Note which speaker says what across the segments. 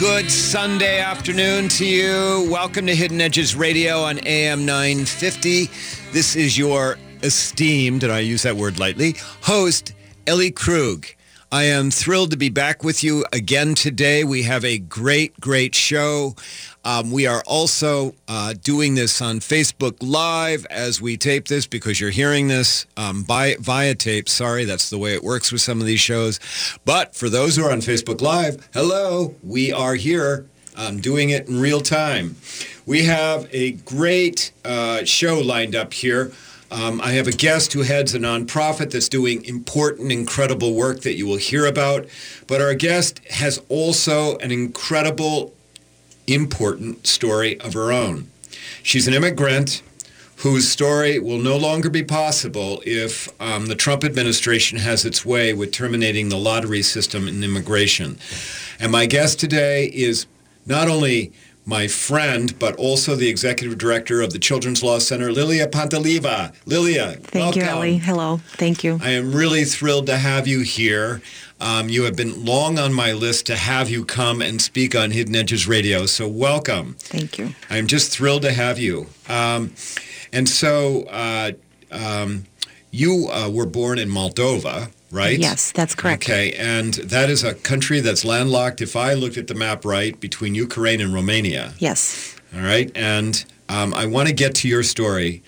Speaker 1: good Sunday afternoon to you. Welcome to Hidden Edges Radio on AM 950. This is your esteemed, and I use that word lightly, host, Ellie Krug. I am thrilled to be back with you again today. We have a great, great show. Um, we are also uh, doing this on Facebook Live as we tape this because you're hearing this um, by, via tape. Sorry, that's the way it works with some of these shows. But for those who are on Facebook Live, hello, we are here um, doing it in real time. We have a great uh, show lined up here. Um, I have a guest who heads a nonprofit that's doing important, incredible work that you will hear about. But our guest has also an incredible important story of her own. She's an immigrant whose story will no longer be possible if um, the Trump administration has its way with terminating the lottery system in immigration. And my guest today is not only my friend, but also the executive director of the Children's Law Center, Lilia Panteleeva. Lilia,
Speaker 2: Thank
Speaker 1: welcome.
Speaker 2: you, Ellie. Hello. Thank you.
Speaker 1: I am really thrilled to have you here. Um, you have been long on my list to have you come and speak on Hidden Edges Radio, so welcome.
Speaker 2: Thank you.
Speaker 1: I'm just thrilled to have you. Um, and so uh, um, you uh, were born in Moldova, right?
Speaker 2: Yes, that's correct.
Speaker 1: Okay, and that is a country that's landlocked, if I looked at the map right, between Ukraine and Romania.
Speaker 2: Yes.
Speaker 1: All right, and um, I want to get to your story,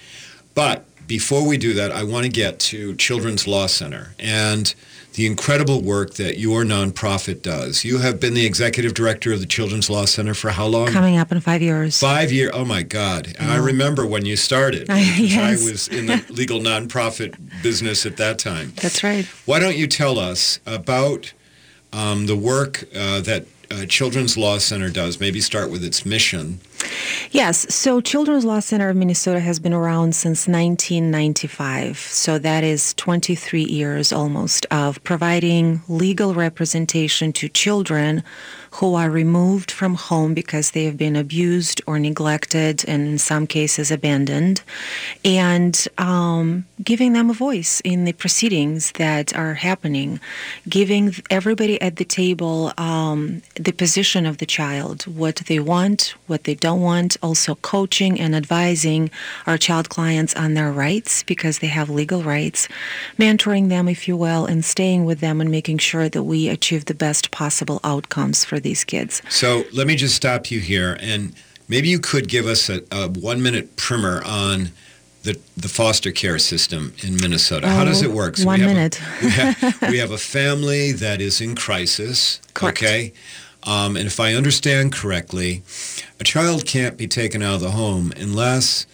Speaker 1: but before we do that, I want to get to Children's Law Center and the incredible work that your nonprofit does. You have been the executive director of the Children's Law Center for how long?
Speaker 2: Coming up in five years.
Speaker 1: Five years. Oh my God! I remember when you started.
Speaker 2: I-
Speaker 1: because I was in the legal nonprofit business at that time.
Speaker 2: That's right.
Speaker 1: Why don't you tell us about um, the work uh, that uh, Children's Law Center does? Maybe start with its mission.
Speaker 2: Yes. So Children's Law Center of Minnesota has been around since 1995. So that is 23 years almost of providing legal representation to children who are removed from home because they have been abused or neglected and in some cases abandoned and um, giving them a voice in the proceedings that are happening giving everybody at the table um, the position of the child what they want what they don't want also coaching and advising our child clients on their rights because they have legal rights mentoring them if you will and staying with them and making sure that we achieve the best possible outcomes for these kids
Speaker 1: So let me just stop you here, and maybe you could give us a, a one-minute primer on the the foster care system in Minnesota. How does
Speaker 2: Oh,
Speaker 1: it work?
Speaker 2: one
Speaker 1: we have
Speaker 2: minute.
Speaker 1: A, we, have, we have a family that is in crisis.
Speaker 2: Correct.
Speaker 1: Okay. Um, and if I understand correctly, a child can't be taken out of the home unless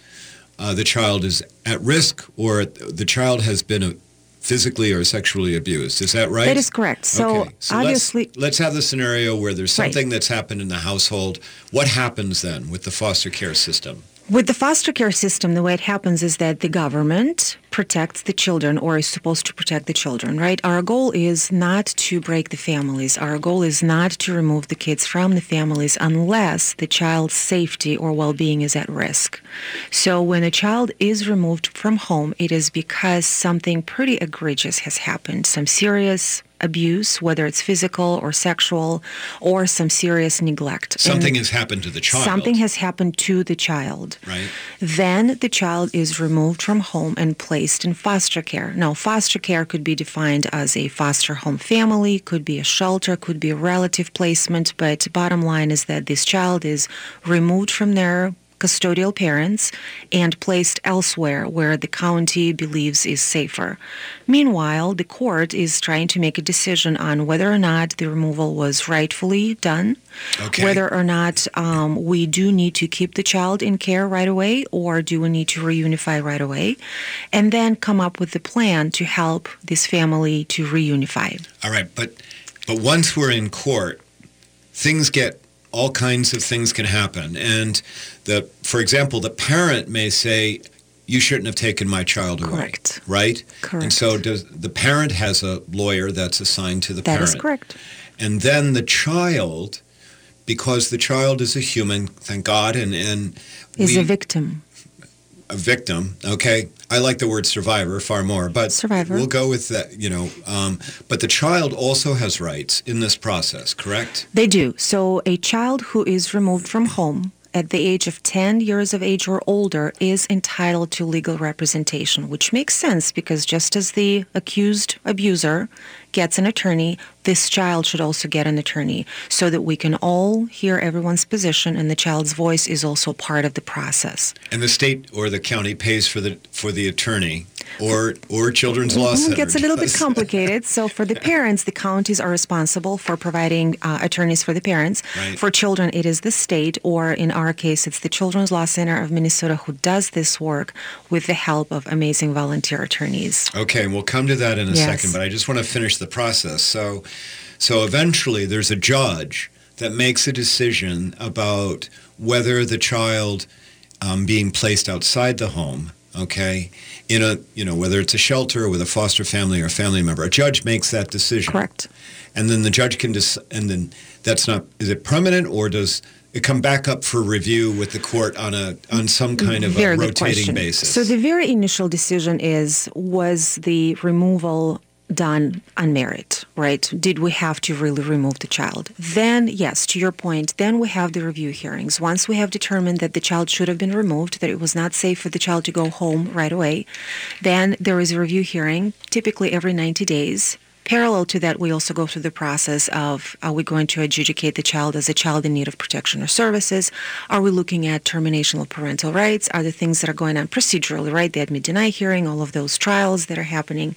Speaker 1: uh, the child is at risk or the child has been physically or sexually abused. Is that right?
Speaker 2: that is correct so,
Speaker 1: Okay, so
Speaker 2: obviously
Speaker 1: let's, let's have the scenario where there's
Speaker 2: Right.
Speaker 1: something that's happened in the household. What happens then with the foster care system?
Speaker 2: With the foster care system, the way it happens is that the government protects the children or is supposed to protect the children, right? Our goal is not to break the families. Our goal is not to remove the kids from the families unless the child's safety or well-being is at risk. So when a child is removed from home, it is because something pretty egregious has happened, some serious abuse, whether it's physical or sexual, or some serious neglect. And
Speaker 1: Something has happened to the child.
Speaker 2: Something has happened to the child.
Speaker 1: Right.
Speaker 2: Then the child is removed from home and placed in foster care. Now, foster care could be defined as a foster home family, could be a shelter, could be a relative placement, but bottom line is that this child is removed from their custodial parents and placed elsewhere where the county believes is safer. Meanwhile, the court is trying to make a decision on whether or not the removal was rightfully done,
Speaker 1: Okay.
Speaker 2: whether or not um, we do need to keep the child in care right away or do we need to reunify right away, and then come up with the plan to help this family to reunify.
Speaker 1: All right, but but once we're in court, things get all kinds of things can happen, and the for example, the parent may say. You shouldn't have taken my child away.
Speaker 2: Correct.
Speaker 1: Right?
Speaker 2: Correct.
Speaker 1: And so does the parent has a lawyer that's assigned to the
Speaker 2: That
Speaker 1: parent.
Speaker 2: That is correct.
Speaker 1: And then the child, because the child is a human, thank God, and, and
Speaker 2: Is
Speaker 1: we,
Speaker 2: a victim.
Speaker 1: A victim, okay? I like the word survivor far more, but
Speaker 2: Survivor.
Speaker 1: we'll go with that, you know. Um, but the child also has rights in this process, correct?
Speaker 2: They do. So a child who is removed from home at the age of 10 years of age or older is entitled to legal representation, which makes sense because just as the accused abuser gets an attorney, this child should also get an attorney so that we can all hear everyone's position and the child's voice is also part of the process.
Speaker 1: And the state or the county pays for the for the attorney or or children's law
Speaker 2: Mm,
Speaker 1: center.
Speaker 2: It gets a little bit complicated. So for the parents, the counties are responsible for providing uh, attorneys for the parents.
Speaker 1: Right.
Speaker 2: For children, it is the state, or in our case, it's the Children's Law Center of Minnesota who does this work with the help of amazing volunteer attorneys.
Speaker 1: Okay, and we'll come to that in a
Speaker 2: Yes.
Speaker 1: second, but I just want to finish the process. So, so eventually there's a judge that makes a decision about whether the child um, being placed outside the home, okay, in a, you know, whether it's a shelter or with a foster family or a family member. A judge makes that decision.
Speaker 2: Correct.
Speaker 1: And then the judge can, dis- and then that's not, is it permanent or does it come back up for review with the court on a, on some kind of a rotating basis?
Speaker 2: So the very initial decision is was the removal done on merit, right? Did we have to really remove the child? Then, yes, to your point, then we have the review hearings. Once we have determined that the child should have been removed, that it was not safe for the child to go home right away, then there is a review hearing, typically every 90 days. Parallel to that, we also go through the process of are we going to adjudicate the child as a child in need of protection or services? Are we looking at termination of parental rights? Are the things that are going on procedurally, right? The admit deny hearing, all of those trials that are happening.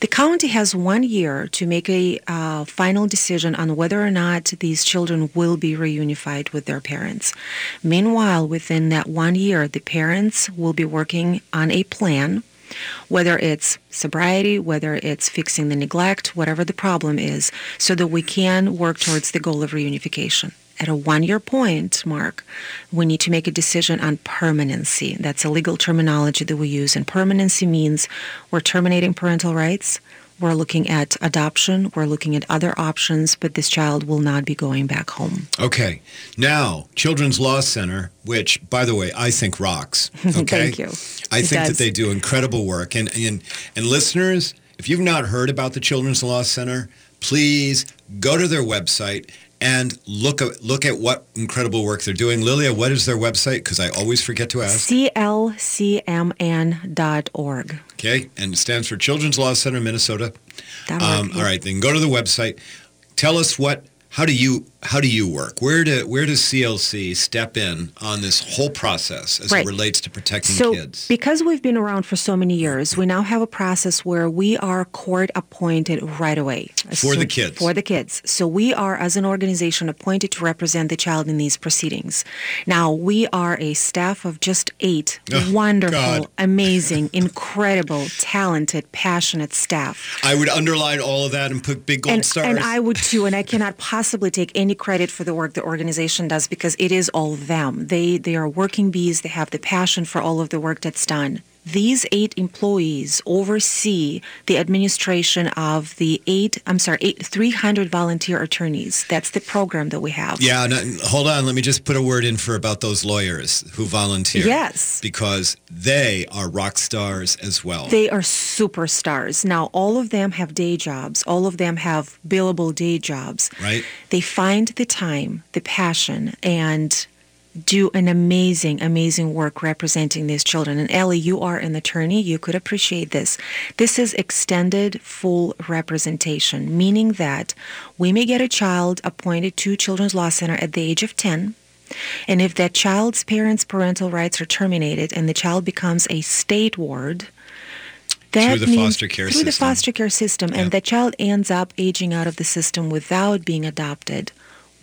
Speaker 2: The county has one year to make a uh, final decision on whether or not these children will be reunified with their parents. Meanwhile, within that one year, the parents will be working on a plan whether it's sobriety, whether it's fixing the neglect, whatever the problem is, so that we can work towards the goal of reunification. At a one year point, Mark, we need to make a decision on permanency. That's a legal terminology that we use. And permanency means we're terminating parental rights, we're looking at adoption, we're looking at other options, but this child will not be going back home.
Speaker 1: Okay. Now, Children's Law Center, which, by the way, I think rocks. Okay.
Speaker 2: Thank you.
Speaker 1: I
Speaker 2: It
Speaker 1: think that they do incredible work. And, and, and listeners, if you've not heard about the Children's Law Center, please go to their website and look at, look at what incredible work they're doing. Lilia, what is their website? Because I always forget to ask.
Speaker 2: CLCMN.org.
Speaker 1: Okay. And it stands for Children's Law Center, Minnesota. Um, all right, then go to the website. Tell us what. How do you how do you work? Where do where does CLC step in on this whole process as
Speaker 2: Right.
Speaker 1: it relates to protecting
Speaker 2: So,
Speaker 1: kids?
Speaker 2: because we've been around for so many years, we now have a process where we are court appointed right away.
Speaker 1: For the kids.
Speaker 2: For the kids. So we are, as an organization, appointed to represent the child in these proceedings. Now, we are a staff of just eight
Speaker 1: Oh,
Speaker 2: wonderful,
Speaker 1: God.
Speaker 2: amazing, incredible, talented, passionate staff.
Speaker 1: I would underline all of that and put big gold
Speaker 2: And,
Speaker 1: stars.
Speaker 2: and I would too, and I cannot possibly take any credit for the work the organization does because it is all them. They they are working bees. They have the passion for all of the work that's done. These eight employees oversee the administration of the eight, I'm sorry, eight, 300 volunteer attorneys. That's the program that we have.
Speaker 1: yeah, no, hold on. Let me just put a word in for about those lawyers who volunteer.
Speaker 2: Yes.
Speaker 1: Because they are rock stars as well.
Speaker 2: They are superstars. Now, all of them have day jobs. All of them have billable day jobs.
Speaker 1: Right.
Speaker 2: They find the time, the passion, and do an amazing, amazing work representing these children. And Ellie, you are an attorney. You could appreciate this. This is extended full representation, meaning that we may get a child appointed to Children's Law Center at the age of 10. And if that child's parents' parental rights are terminated and the child becomes a state ward, that
Speaker 1: the
Speaker 2: means-
Speaker 1: foster care
Speaker 2: through the foster care system,
Speaker 1: Yeah.
Speaker 2: and the child ends up aging out of the system without being adopted,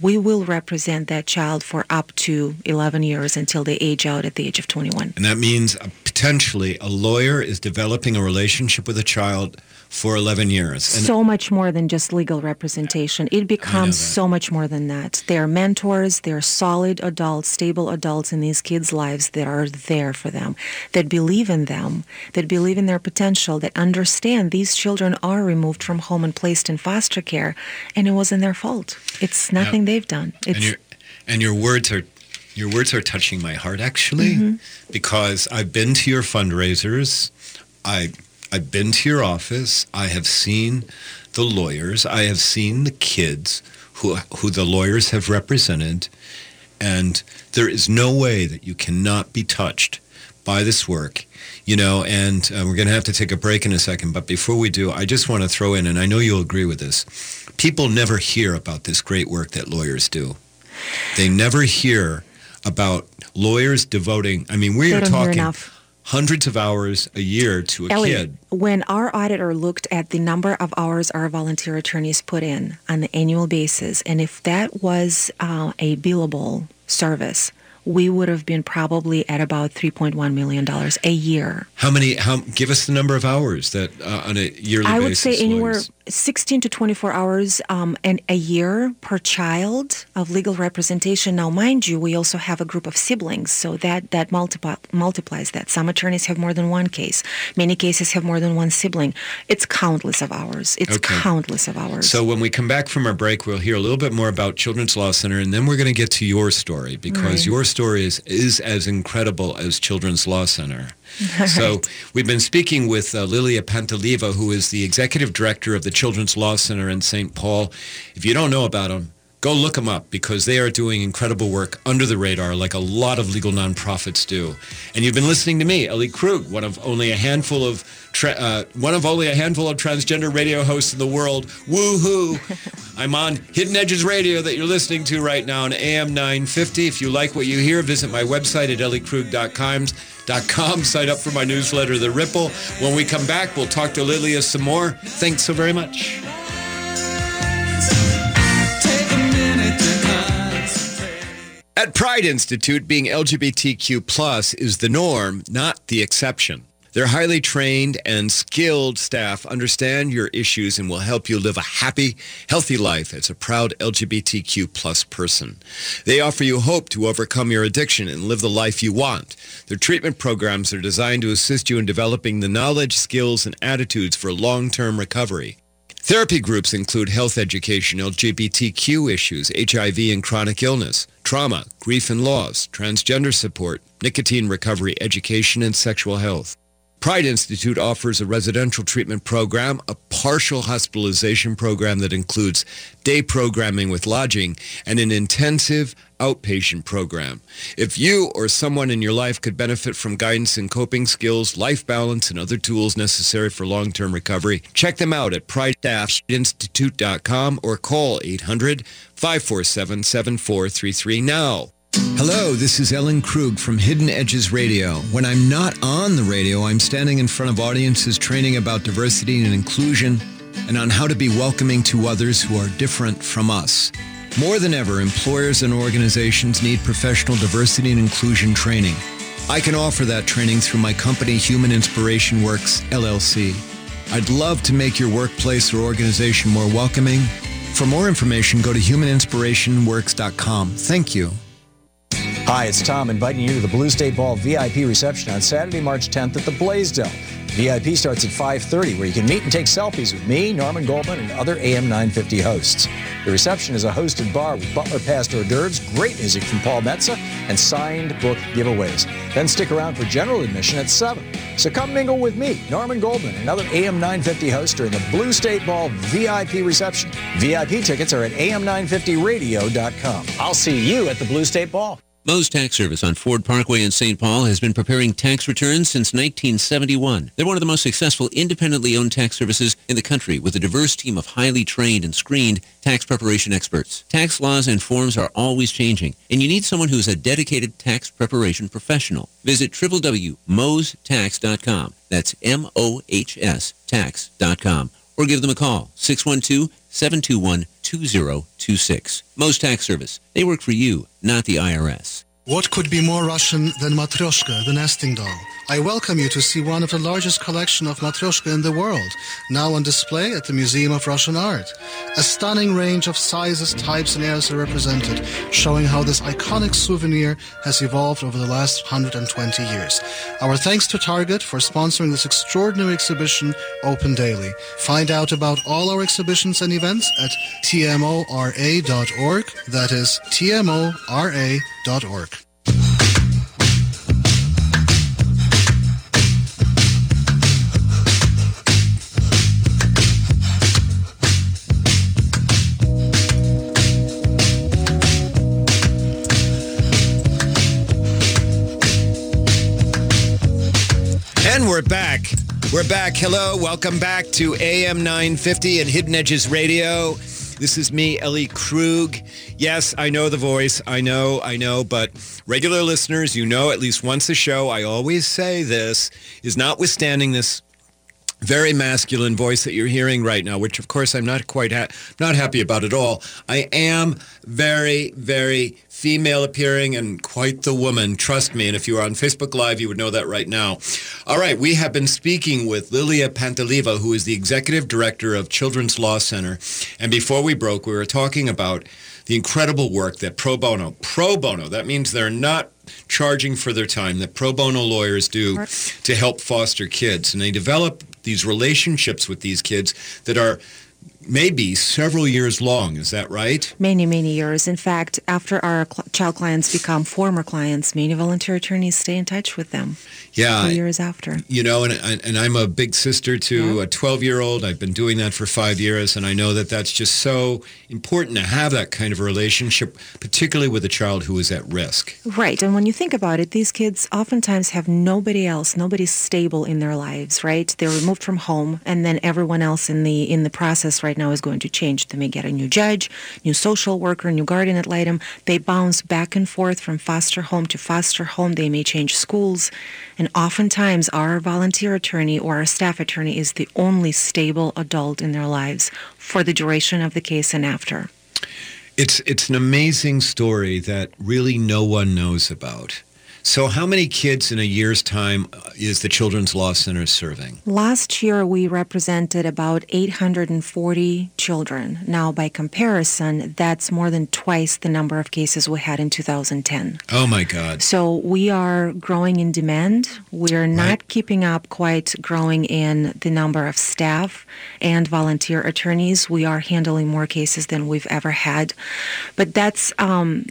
Speaker 2: we will represent that child for up to 11 years until they age out at the age of 21.
Speaker 1: and that means uh, potentially a lawyer is developing a relationship with a child for 11 years. And
Speaker 2: so much more than just legal representation. It becomes so much more than that. They're mentors, they're solid adults, stable adults in these kids' lives that are there for them, that believe in them, that believe in their potential, that understand these children are removed from home and placed in foster care, and it wasn't their fault. It's nothing they've done. It's
Speaker 1: and your and your words are Your words are touching my heart, actually, mm-hmm. because I've been to your fundraisers. I, I've been to your office. I have seen the lawyers. I have seen the kids who, who the lawyers have represented. And there is no way that you cannot be touched by this work you know, and uh, we're going to have to take a break in a second. But before we do, I just want to throw in, and I know you'll agree with this, people never hear about this great work that lawyers do. They never hear about lawyers devoting, I mean, we are talking hundreds of hours a year to a
Speaker 2: Ellie,
Speaker 1: kid.
Speaker 2: When our auditor looked at the number of hours our volunteer attorneys put in on the annual basis, and if that was uh, a billable service, we would have been probably at about $3.1 million a year.
Speaker 1: How many, how, give us the number of hours that uh, on a yearly?
Speaker 2: I would say anywhere, 16 to 24 hours um, and a year per child of legal representation. Now, mind you, we also have a group of siblings, so that that multiply, multiplies that. Some attorneys have more than one case. Many cases have more than one sibling. It's countless of hours. It's okay. countless of hours.
Speaker 1: So when we come back from our break, we'll hear a little bit more about Children's Law Center, and then we're going to get to your story because right. your story is, is as incredible as Children's Law Center. So we've been speaking with uh, Lilia Panteleeva, who is the executive director of the Children's Law Center in St. Paul. If you don't know about them, go look them up because they are doing incredible work under the radar like a lot of legal nonprofits do. And you've been listening to me, Ellie Krug, one of only a handful of tra- uh, one of only a handful of transgender radio hosts in the world. Woohoo! I'm on Hidden Edges Radio that you're listening to right now on AM 950. If you like what you hear, visit my website at elliekrug.com. Com. Sign up for my newsletter, The Ripple. When we come back, we'll talk to Lilia some more. Thanks so very much. At Pride Institute, being LGBTQ plus is the norm, not the exception. Their highly trained and skilled staff understand your issues and will help you live a happy, healthy life as a proud LGBTQ plus person. They offer you hope to overcome your addiction and live the life you want. Their treatment programs are designed to assist you in developing the knowledge, skills, and attitudes for long-term recovery. Therapy groups include health education, LGBTQ issues, HIV and chronic illness, trauma, grief and loss, transgender support, nicotine recovery education, and sexual health. Pride Institute offers a residential treatment program, a partial hospitalization program that includes day programming with lodging, and an intensive outpatient program. If you or someone in your life could benefit from guidance in coping skills, life balance, and other tools necessary for long-term recovery, check them out at prideinstitute.com or call 800-547-7433 now. Hello, this is Ellen Krug from Hidden Edges Radio. When I'm not on the radio, I'm standing in front of audiences training about diversity and inclusion and on how to be welcoming to others who are different from us. More than ever, employers and organizations need professional diversity and inclusion training. I can offer that training through my company, Human Inspiration Works, LLC. I'd love to make your workplace or organization more welcoming. For more information, go to humaninspirationworks.com. Thank you.
Speaker 3: Hi, it's Tom inviting you to the Blue State Ball VIP reception on Saturday, March 10th at the Blaisdell. VIP starts at 5.30 where you can meet and take selfies with me, Norman Goldman, and other AM 950 hosts. The reception is a hosted bar with butler passed hors d'oeuvres, great music from Paul Metsa, and signed book giveaways. Then stick around for general admission at 7. So come mingle with me, Norman Goldman, and other AM 950 hosts during the Blue State Ball VIP reception. VIP tickets are at am950radio.com. I'll see you at the Blue State Ball.
Speaker 4: Mohs Tax Service on Ford Parkway in St. Paul has been preparing tax returns since 1971. They're one of the most successful independently owned tax services in the country with a diverse team of highly trained and screened tax preparation experts. Tax laws and forms are always changing, and you need someone who's a dedicated tax preparation professional. Visit www.mohstax.com. That's M-O-H-S tax.com. Or give them a call, 612 721 2026. Mohs Tax Service. They work for you, not the IRS.
Speaker 5: What could be more Russian than Matryoshka, the nesting doll? I welcome you to see one of the largest collection of Matryoshka in the world, now on display at the Museum of Russian Art. A stunning range of sizes, types, and eras are represented, showing how this iconic souvenir has evolved over the last 120 years. Our thanks to Target for sponsoring this extraordinary exhibition open daily. Find out about all our exhibitions and events at tmora.org. That is tmora.org
Speaker 1: we're back. We're back. Hello. Welcome back to AM 950 and Hidden Edges Radio. This is me, Ellie Krug. Yes, I know the voice. I know, I know, but regular listeners, you know at least once a show, I always say this, is notwithstanding this very masculine voice that you're hearing right now, which of course I'm not quite ha- not happy about at all. I am very, very female appearing and quite the woman. Trust me. And if you were on Facebook Live, you would know that right now. All right. We have been speaking with Lilia Panteleeva, who is the executive director of Children's Law Center. And before we broke, we were talking about the incredible work that pro bono, pro bono, that means they're not charging for their time, that pro bono lawyers do to help foster kids. And they develop these relationships with these kids that are maybe several years long. Is that right?
Speaker 2: Many, many years. In fact, after our cl- child clients become former clients, many volunteer attorneys stay in touch with them
Speaker 1: Yeah.
Speaker 2: years after.
Speaker 1: You know, and, and I'm a big sister to
Speaker 2: Yeah.
Speaker 1: a 12 year old. I've been doing that for five years, and I know that that's just so important to have that kind of a relationship, particularly with a child who is at risk.
Speaker 2: Right. And when you think about it, these kids oftentimes have nobody else, nobody stable in their lives, right? They're removed from home and then everyone else in the in the process right now is going to change. They may get a new judge, new social worker, new guardian ad litem. They bounce back and forth from foster home to foster home. They may change schools. And oftentimes our volunteer attorney or our staff attorney is the only stable adult in their lives for the duration of the case and after.
Speaker 1: It's, it's an amazing story that really no one knows about. So, how many kids in a year's time uh, is the Children's Law Center serving?
Speaker 2: Last year, we represented about 840 children. Now, by comparison, that's more than twice the number of cases we had in 2010.
Speaker 1: Oh my God.
Speaker 2: So we are growing in demand. We're not
Speaker 1: Right.
Speaker 2: keeping up quite growing in the number of staff and volunteer attorneys. We are handling more cases than we've ever had. But that's um,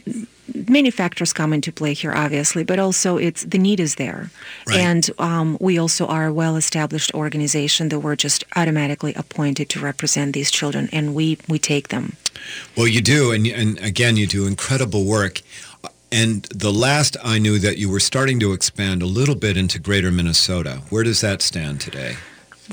Speaker 2: many factors come into play here, obviously, but also it's the need is there.
Speaker 1: Right.
Speaker 2: And um, we also are a well-established organization that we're just automatically appointed to represent these children, and we, we take them.
Speaker 1: Well, you do, and and again, you do incredible work. And the last I knew that you were starting to expand a little bit into Greater Minnesota. Where does that stand today?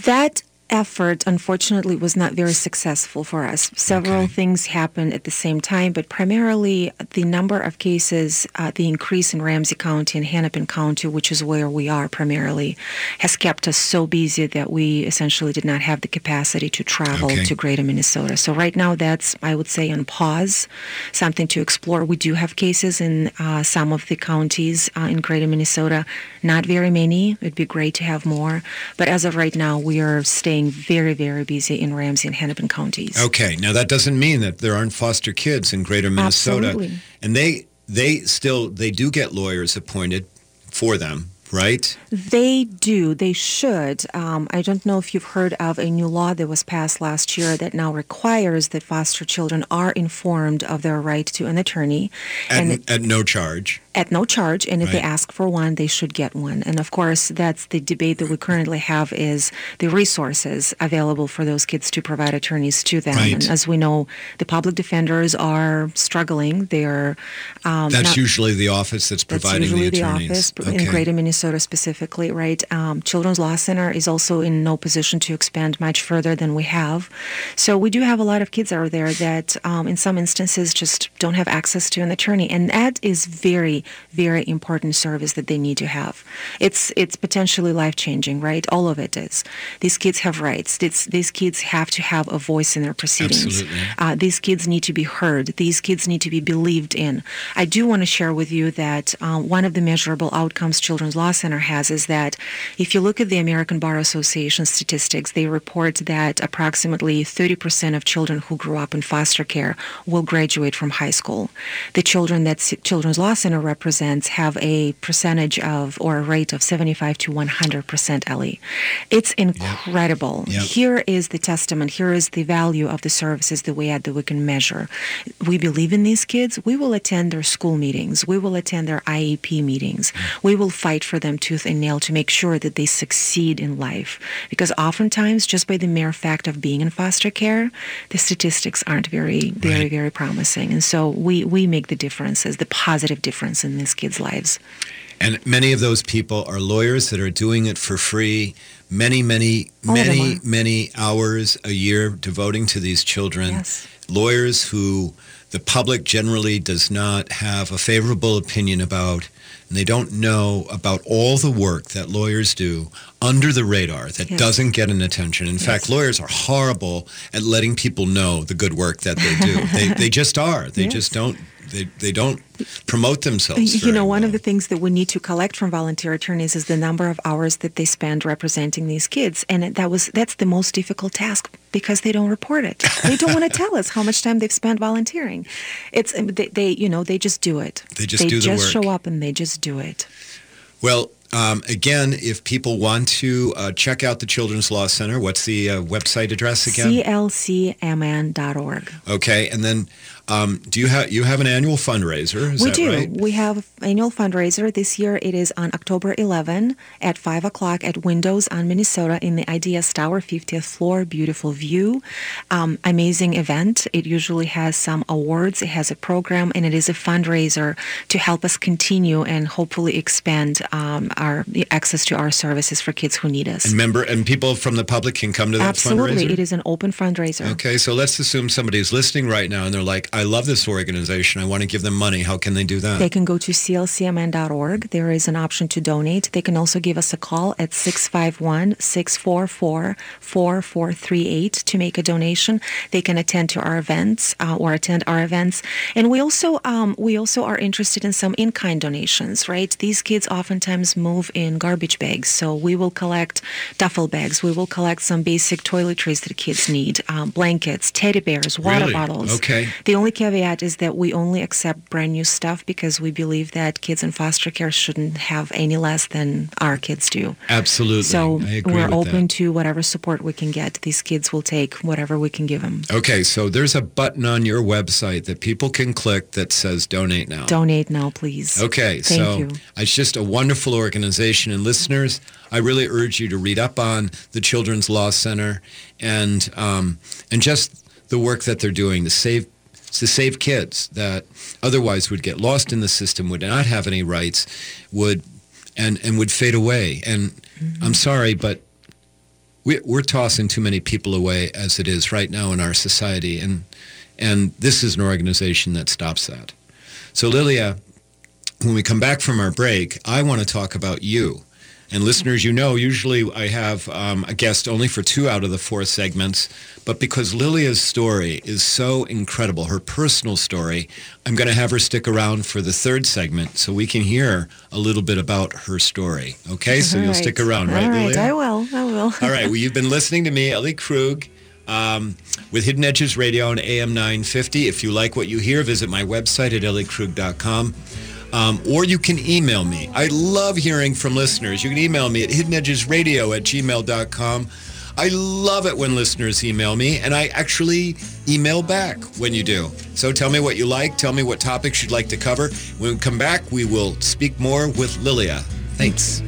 Speaker 2: That effort, unfortunately, was not very successful for us. Several
Speaker 1: Okay.
Speaker 2: things happened at the same time, but primarily the number of cases, uh, the increase in Ramsey County and Hennepin County, which is where we are primarily, has kept us so busy that we essentially did not have the capacity to travel
Speaker 1: Okay.
Speaker 2: to Greater Minnesota. So right now, that's I would say on pause, something to explore. We do have cases in uh, some of the counties uh, in Greater Minnesota, not very many. It'd be great to have more, but as of right now, we are staying very, very busy in Ramsey and Hennepin counties.
Speaker 1: Okay, now that doesn't mean that there aren't foster kids in Greater Minnesota,
Speaker 2: Absolutely.
Speaker 1: and they they still they do get lawyers appointed for them, right?
Speaker 2: They do. They should. Um, I don't know if you've heard of a new law that was passed last year that now requires that foster children are informed of their right to an attorney,
Speaker 1: At,
Speaker 2: and
Speaker 1: at no charge.
Speaker 2: At no charge. And if they ask for one, they should get one. And of course, that's the debate that we currently have: is the resources available for those kids to provide attorneys to them.
Speaker 1: Right.
Speaker 2: And as we know, the public defenders are struggling. They're um,
Speaker 1: That's
Speaker 2: not-
Speaker 1: usually the office that's providing that's
Speaker 2: usually
Speaker 1: the
Speaker 2: the, office
Speaker 1: okay.
Speaker 2: in Greater Minnesota specifically, right? Um, Children's Law Center is also in no position to expand much further than we have. So we do have a lot of kids out there that, um, in some instances, just don't have access to an attorney, and that is very, very important service that they need to have. It's it's potentially life changing, right? All of it is. These kids have rights. It's, these kids have to have a voice in their proceedings. Uh, these kids need to be heard. These kids need to be believed in. I do want to share with you that um, one of the measurable outcomes Children's Law Center has is that if you look at the American Bar Association statistics, they report that approximately 30% of children who grew up in foster care will graduate from high school. The children that Children's Law Center represents have a percentage of or a rate of 75 to 100% Ellie. It's incredible.
Speaker 1: Yep.
Speaker 2: Here is the testament. Here is the value of the services that we add that we can measure. We believe in these kids. We will attend their school meetings. We will attend their IEP meetings. Mm. We will fight for them tooth and nail to make sure that they succeed in life. Because oftentimes, just by the mere fact of being in foster care, the statistics aren't very, very,
Speaker 1: Right.
Speaker 2: very promising. And so we, we make the differences, the positive difference in these kids' lives.
Speaker 1: And many of those people are lawyers that are doing it for free. Many, many,
Speaker 2: All
Speaker 1: many, many hours a year devoting to these children.
Speaker 2: Yes.
Speaker 1: Lawyers who the public generally does not have a favorable opinion about, and they don't know about all the work that lawyers do under the radar that
Speaker 2: Yes.
Speaker 1: doesn't get an attention. In fact, lawyers are horrible at letting people know the good work that they do. they, they just are. They
Speaker 2: Yes.
Speaker 1: just don't. They, they don't promote themselves.
Speaker 2: You know, one
Speaker 1: well.
Speaker 2: of the things that we need to collect from volunteer attorneys is the number of hours that they spend representing these kids, and that was that's the most difficult task because they don't report it. They don't want to tell us how much time they've spent volunteering. It's they, they you know they just do it.
Speaker 1: They just do the
Speaker 2: just
Speaker 1: work.
Speaker 2: show up and they just do it.
Speaker 1: Well, um, again, if people want to uh, check out the Children's Law Center, what's the uh, website address again?
Speaker 2: CLCMN.org.
Speaker 1: okay, and then um, do you have you have an annual fundraiser? Is
Speaker 2: we do.
Speaker 1: right?
Speaker 2: We have annual fundraiser this year. It is on October 11 at 5 o'clock at Windows on Minnesota in the IDS Tower, 50th floor. Beautiful view. Um, amazing event. It usually has some awards. It has a program, and it is a fundraiser to help us continue and hopefully expand um, our access to our services for kids who need us.
Speaker 1: And member and people from the public can come to that
Speaker 2: Absolutely,
Speaker 1: fundraiser.
Speaker 2: Absolutely, it is an open fundraiser.
Speaker 1: Okay, so let's assume somebody's listening right now and they're like, "I love this organization. I want to give them money. How can they do that?"
Speaker 2: They can go to clcmn.org. There is an option to donate. They can also give us a call at 651-644-4438 to make a donation. They can attend to our events uh, or attend our events. And we also um, we also are interested in some in-kind donations, right? These kids oftentimes move in garbage bags. So we will collect duffel bags. We will collect some basic toiletries that kids need, um, blankets, teddy bears, water
Speaker 1: Really?
Speaker 2: bottles.
Speaker 1: Okay.
Speaker 2: The only caveat is that we only accept brand new stuff because we believe that kids in foster care shouldn't have any less than our kids do.
Speaker 1: Absolutely.
Speaker 2: So we're open
Speaker 1: that.
Speaker 2: to whatever support we can get. These kids will take whatever we can give them.
Speaker 1: Okay, so there's a button on your website that people can click that says donate now.
Speaker 2: Donate now, please.
Speaker 1: Okay,
Speaker 2: Thank
Speaker 1: so
Speaker 2: you.
Speaker 1: it's just a wonderful organization. And listeners, I really urge you to read up on the Children's Law Center and um, and just the work that they're doing to save to save kids that otherwise would get lost in the system, would not have any rights, would and and would fade away. And
Speaker 2: Mm-hmm.
Speaker 1: I'm sorry, but we, we're tossing too many people away as it is right now in our society, and and this is an organization that stops that. So Lilia, when we come back from our break, I want to talk about you. And listeners, you know, usually I have um, a guest only for two out of the four segments. But because Lilia's story is so incredible, her personal story, I'm going to have her stick around for the third segment so we can hear a little bit about her story. Okay? So
Speaker 2: All
Speaker 1: you'll stick around, right,
Speaker 2: All right,
Speaker 1: Lilia?
Speaker 2: I will. I will.
Speaker 1: All right. Well, you've been listening to me, Ellie Krug, um, with Hidden Edges Radio on AM 950. If you like what you hear, visit my website at elliekrug.com. Um, or you can email me. I love hearing from listeners. You can email me at hiddenedgesradio at gmail.com. I love it when listeners email me, and I actually email back when you do. So tell me what you like. Tell me what topics you'd like to cover. When we come back, we will speak more with Lilia. Thanks.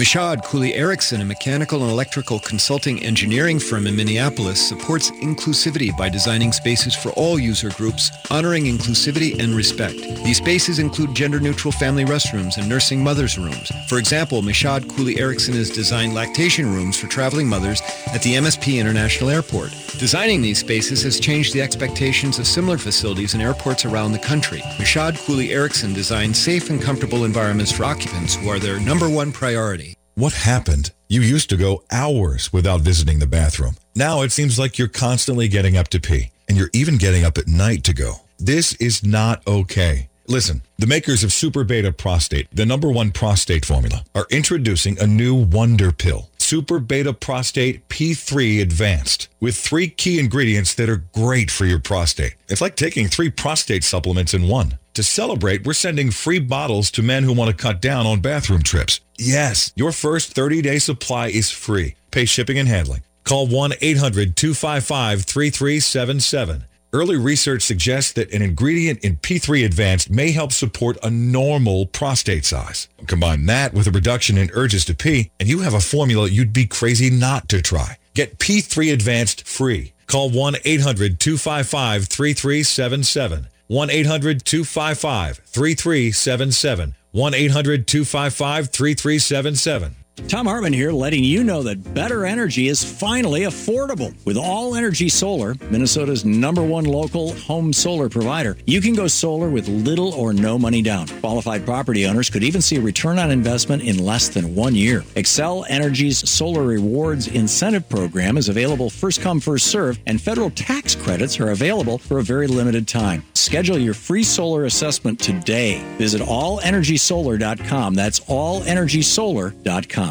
Speaker 1: Michaud Cooley Erickson, a mechanical and electrical consulting engineering firm in Minneapolis, supports inclusivity by designing spaces for all user groups, honoring inclusivity and respect. These spaces include gender-neutral family restrooms and nursing mothers' rooms. For example, Michaud Cooley Erickson has designed lactation rooms for traveling mothers at the MSP International Airport. Designing these spaces has changed the expectations of similar facilities in airports around the country. Michaud Cooley Erickson designed safe and comfortable environments for occupants who are their number one priority.
Speaker 6: What happened? You used to go hours without visiting the bathroom. Now it seems like you're constantly getting up to pee, and you're even getting up at night to go. This is not okay. Listen, the makers of Super Beta Prostate, the number one prostate formula, are introducing a new wonder pill. Super Beta Prostate P3 Advanced with three key ingredients that are great for your prostate. It's like taking three prostate supplements in one. To celebrate, we're sending free bottles to men who want to cut down on bathroom trips. Yes, your first 30-day supply is free. Pay shipping and handling. Call 1-800-255-3377. Early research suggests that an ingredient in P3 Advanced may help support a normal prostate size. Combine that with a reduction in urges to pee, and you have a formula you'd be crazy not to try. Get P3 Advanced free. Call 1-800-255-3377. 1-800-255-3377. 1-800-255-3377.
Speaker 3: Thom Hartmann here, letting you know that better energy is finally affordable. With All Energy Solar, Minnesota's number one local home solar provider, you can go solar with little or no money down. Qualified property owners could even see a return on investment in less than one year. Xcel Energy's Solar Rewards Incentive Program is available first come, first serve, and federal tax credits are available for a very limited time. Schedule your free solar assessment today. Visit allenergysolar.com. That's allenergysolar.com.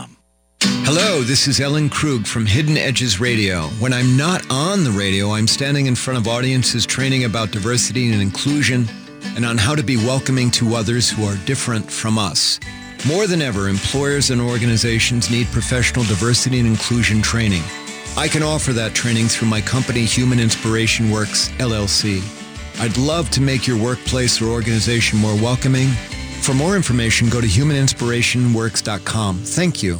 Speaker 1: Hello, this is Ellen Krug from Hidden Edges Radio. When I'm not on the radio, I'm standing in front of audiences training about diversity and inclusion and on how to be welcoming to others who are different from us. More than ever, employers and organizations need professional diversity and inclusion training. I can offer that training through my company, Human Inspiration Works, LLC. I'd love to make your workplace or organization more welcoming. For more information, go to humaninspirationworks.com. Thank you.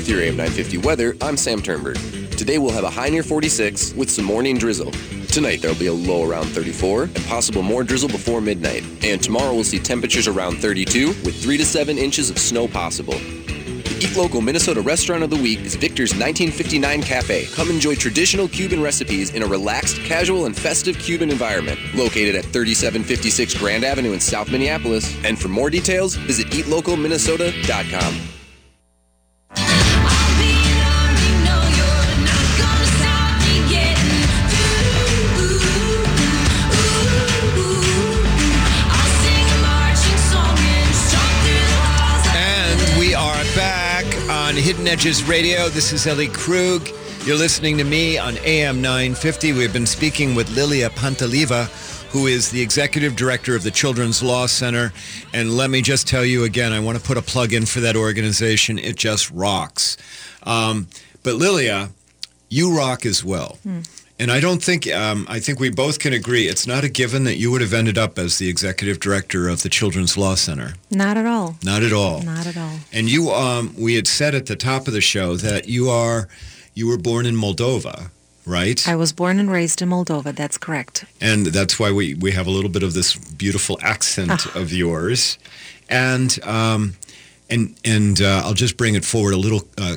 Speaker 7: With your AM 950 weather, I'm Sam Turnberg. Today we'll have a high near 46 with some morning drizzle. Tonight there'll be a low around 34 and possible more drizzle before midnight. And tomorrow we'll see temperatures around 32 with 3 to 7 inches of snow possible. The Eat Local Minnesota Restaurant of the Week is Victor's 1959 Cafe. Come enjoy traditional Cuban recipes in a relaxed, casual, and festive Cuban environment. Located at 3756 Grand Avenue in South Minneapolis. And for more details, visit eatlocalminnesota.com.
Speaker 1: Hidden Edges Radio. This is Ellie Krug. You're listening to me on AM 950. We've been speaking with Lilia Panteleeva, who is the executive director of the Children's Law Center. And let me just tell you again, I want to put a plug in for that organization. It just rocks. Um, but Lilia, you rock as well. And I don't think, um, I think we both can agree, it's not a given that you would have ended up as the executive director of the Children's Law Center.
Speaker 2: Not at all.
Speaker 1: Not at all.
Speaker 2: Not at all.
Speaker 1: And you, um, we had said at the top of the show that you are, you were born in Moldova, right?
Speaker 2: I was born and raised in Moldova. That's correct.
Speaker 1: and that's why we, we have a little bit of this beautiful accent
Speaker 2: Ah.
Speaker 1: of yours. And um, and and uh, I'll just bring it forward a little uh,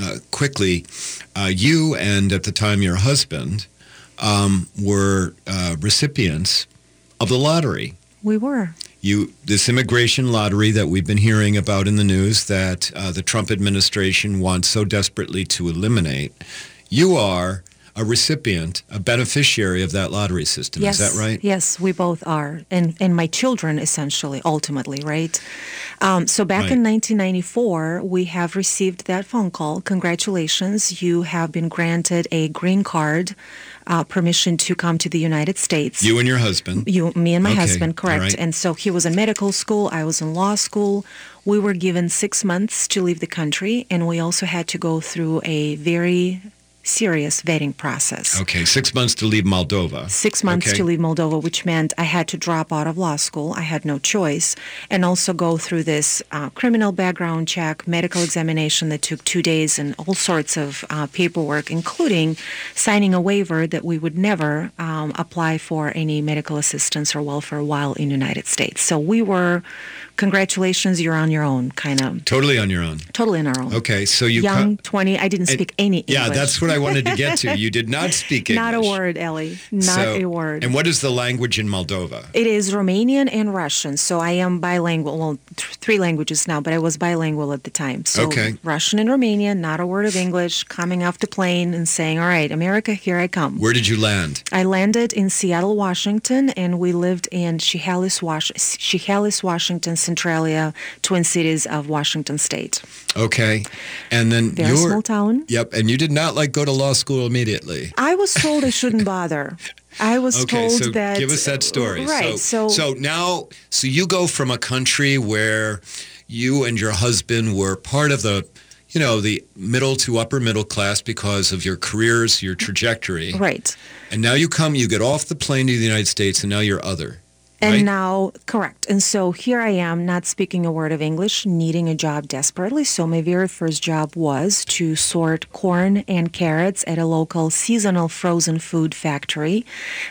Speaker 1: uh, quickly. Uh, you and at the time your husband um, were uh, recipients of the lottery.
Speaker 2: We were.
Speaker 1: You this immigration lottery that we've been hearing about in the news that uh, the Trump administration wants so desperately to eliminate. You are a recipient, a beneficiary of that lottery system.
Speaker 2: yes.
Speaker 1: Is that right?
Speaker 2: Yes, we both are. And, and my children, essentially, ultimately, right? Um, so back in 1994, we have received that phone call. Congratulations. You have been granted a green card, uh, permission to come to the United States.
Speaker 1: You and your husband.
Speaker 2: You, me and my
Speaker 1: Okay,
Speaker 2: husband, correct.
Speaker 1: right.
Speaker 2: And so he was in medical school. I was in law school. We were given six months to leave the country, and we also had to go through a very serious vetting process.
Speaker 1: Okay, six months to leave Moldova.
Speaker 2: Six months
Speaker 1: Okay.
Speaker 2: to leave Moldova, which meant I had to drop out of law school. I had no choice. And also go through this uh, criminal background check, medical examination that took two days, and all sorts of uh, paperwork, including signing a waiver that we would never um, apply for any medical assistance or welfare while in the United States. So we were congratulations, you're on your own, kind of.
Speaker 1: Totally on your own.
Speaker 2: Totally on our own.
Speaker 1: Okay, so you
Speaker 2: Young,
Speaker 1: co-
Speaker 2: 20. I didn't speak any English.
Speaker 1: Yeah, that's what I wanted to get to. You did not speak English.
Speaker 2: Not a word, Ellie. Not
Speaker 1: So-
Speaker 2: a word.
Speaker 1: And what is the language in Moldova?
Speaker 2: It is Romanian and Russian, so I am bilingual. Well, th- three languages now, but I was bilingual at the time. So
Speaker 1: Okay.
Speaker 2: Russian and Romanian, not a word of English. Coming off the plane and saying, "All right, America, here I come."
Speaker 1: Where did you land?
Speaker 2: I landed in Seattle, Washington, and we lived in Chehalis, Washington, Centralia, Twin Cities of Washington State.
Speaker 1: Okay, and then
Speaker 2: Very small town.
Speaker 1: Yep, and you did not like go to law school immediately.
Speaker 2: I was told I shouldn't bother. I was
Speaker 1: Okay,
Speaker 2: told
Speaker 1: so
Speaker 2: that.
Speaker 1: give us that story.
Speaker 2: Right.
Speaker 1: So, so now, so you go from a country where you and your husband were part of the, you know, the middle to upper middle class because of your careers, your trajectory,
Speaker 2: right.
Speaker 1: and now you come, you get off the plane to the United States, and now you're other.
Speaker 2: And
Speaker 1: right?
Speaker 2: now, correct. And so here I am, not speaking a word of English, needing a job desperately. So my very first job was to sort corn and carrots at a local seasonal frozen food factory.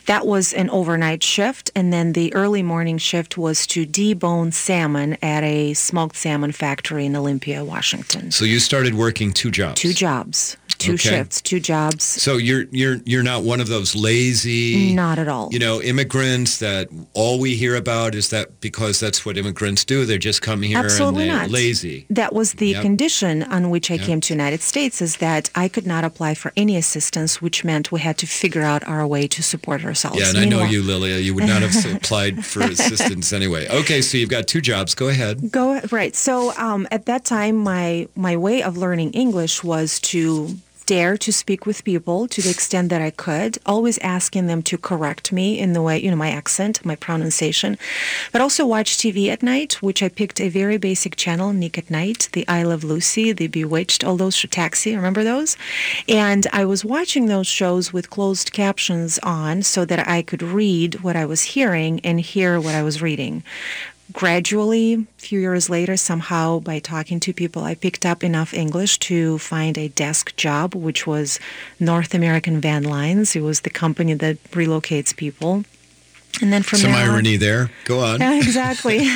Speaker 2: That was an overnight shift. And then the early morning shift was to debone salmon at a smoked salmon factory in Olympia, Washington.
Speaker 1: So you started working two jobs.
Speaker 2: Two jobs, two
Speaker 1: Okay.
Speaker 2: shifts, two jobs.
Speaker 1: So you're you're you're not one of those lazy,
Speaker 2: Not at all.
Speaker 1: you know, immigrants that all we hear about is that because that's what immigrants do. They just come here
Speaker 2: Absolutely
Speaker 1: and they're
Speaker 2: not.
Speaker 1: lazy.
Speaker 2: That was the
Speaker 1: Yep.
Speaker 2: condition on which I came to United States is that I could not apply for any assistance, which meant we had to figure out our way to support ourselves.
Speaker 1: Yeah, and I know you, Lilia. You would not have applied for assistance anyway. Okay, so you've got two jobs. Go ahead.
Speaker 2: Go right. So um, at that time, my my way of learning English was to dare to speak with people to the extent that I could, always asking them to correct me in the way, you know, my accent, my pronunciation, but also watch TV at night, which I picked a very basic channel, Nick at Night, The I Love Lucy, The Bewitched, all those, Taxi, remember those? And I was watching those shows with closed captions on so that I could read what I was hearing and hear what I was reading gradually, a few years later, somehow by talking to people, I picked up enough English to find a desk job, which was North American Van Lines. It was the company that relocates people. And then from
Speaker 1: Some
Speaker 2: there on-
Speaker 1: irony there. Go on.
Speaker 2: yeah, exactly.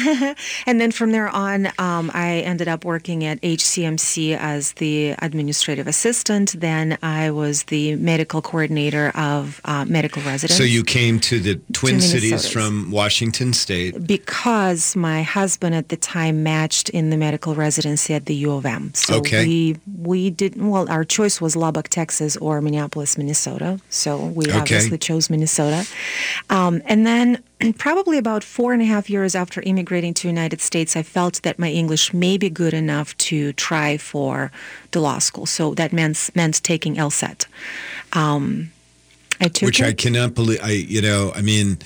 Speaker 2: and then from there on, um, I ended up working at HCMC as the administrative assistant. Then I was the medical coordinator of uh, medical residents.
Speaker 1: So you came to the Twin Cities from Washington State.
Speaker 2: because my husband at the time matched in the medical residency at the U of M. So
Speaker 1: Okay.
Speaker 2: we we didn't. well. Our choice was Lubbock, Texas, or Minneapolis, Minnesota. So we
Speaker 1: Okay.
Speaker 2: obviously chose Minnesota. Um, and then probably about four and a half years after immigrating to United States, I felt that my English may be good enough to try for the law school. So that meant meant taking LSAT. Um, I took
Speaker 1: which I cannot believe. I, you know, I mean,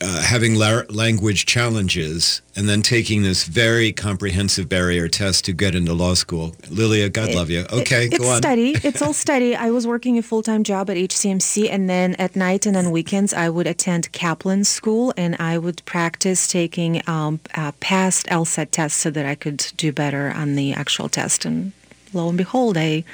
Speaker 1: uh, having la- language challenges and then taking this very comprehensive barrier test to get into law school. Lilia, God love you. Okay,
Speaker 2: it's
Speaker 1: go on.
Speaker 2: steady. It's all study. I was working a full time job at HCMC, and then at night and on weekends, I would attend Kaplan School and I would practice taking um, uh, past LSAT tests so that I could do better on the actual test. And lo and behold, I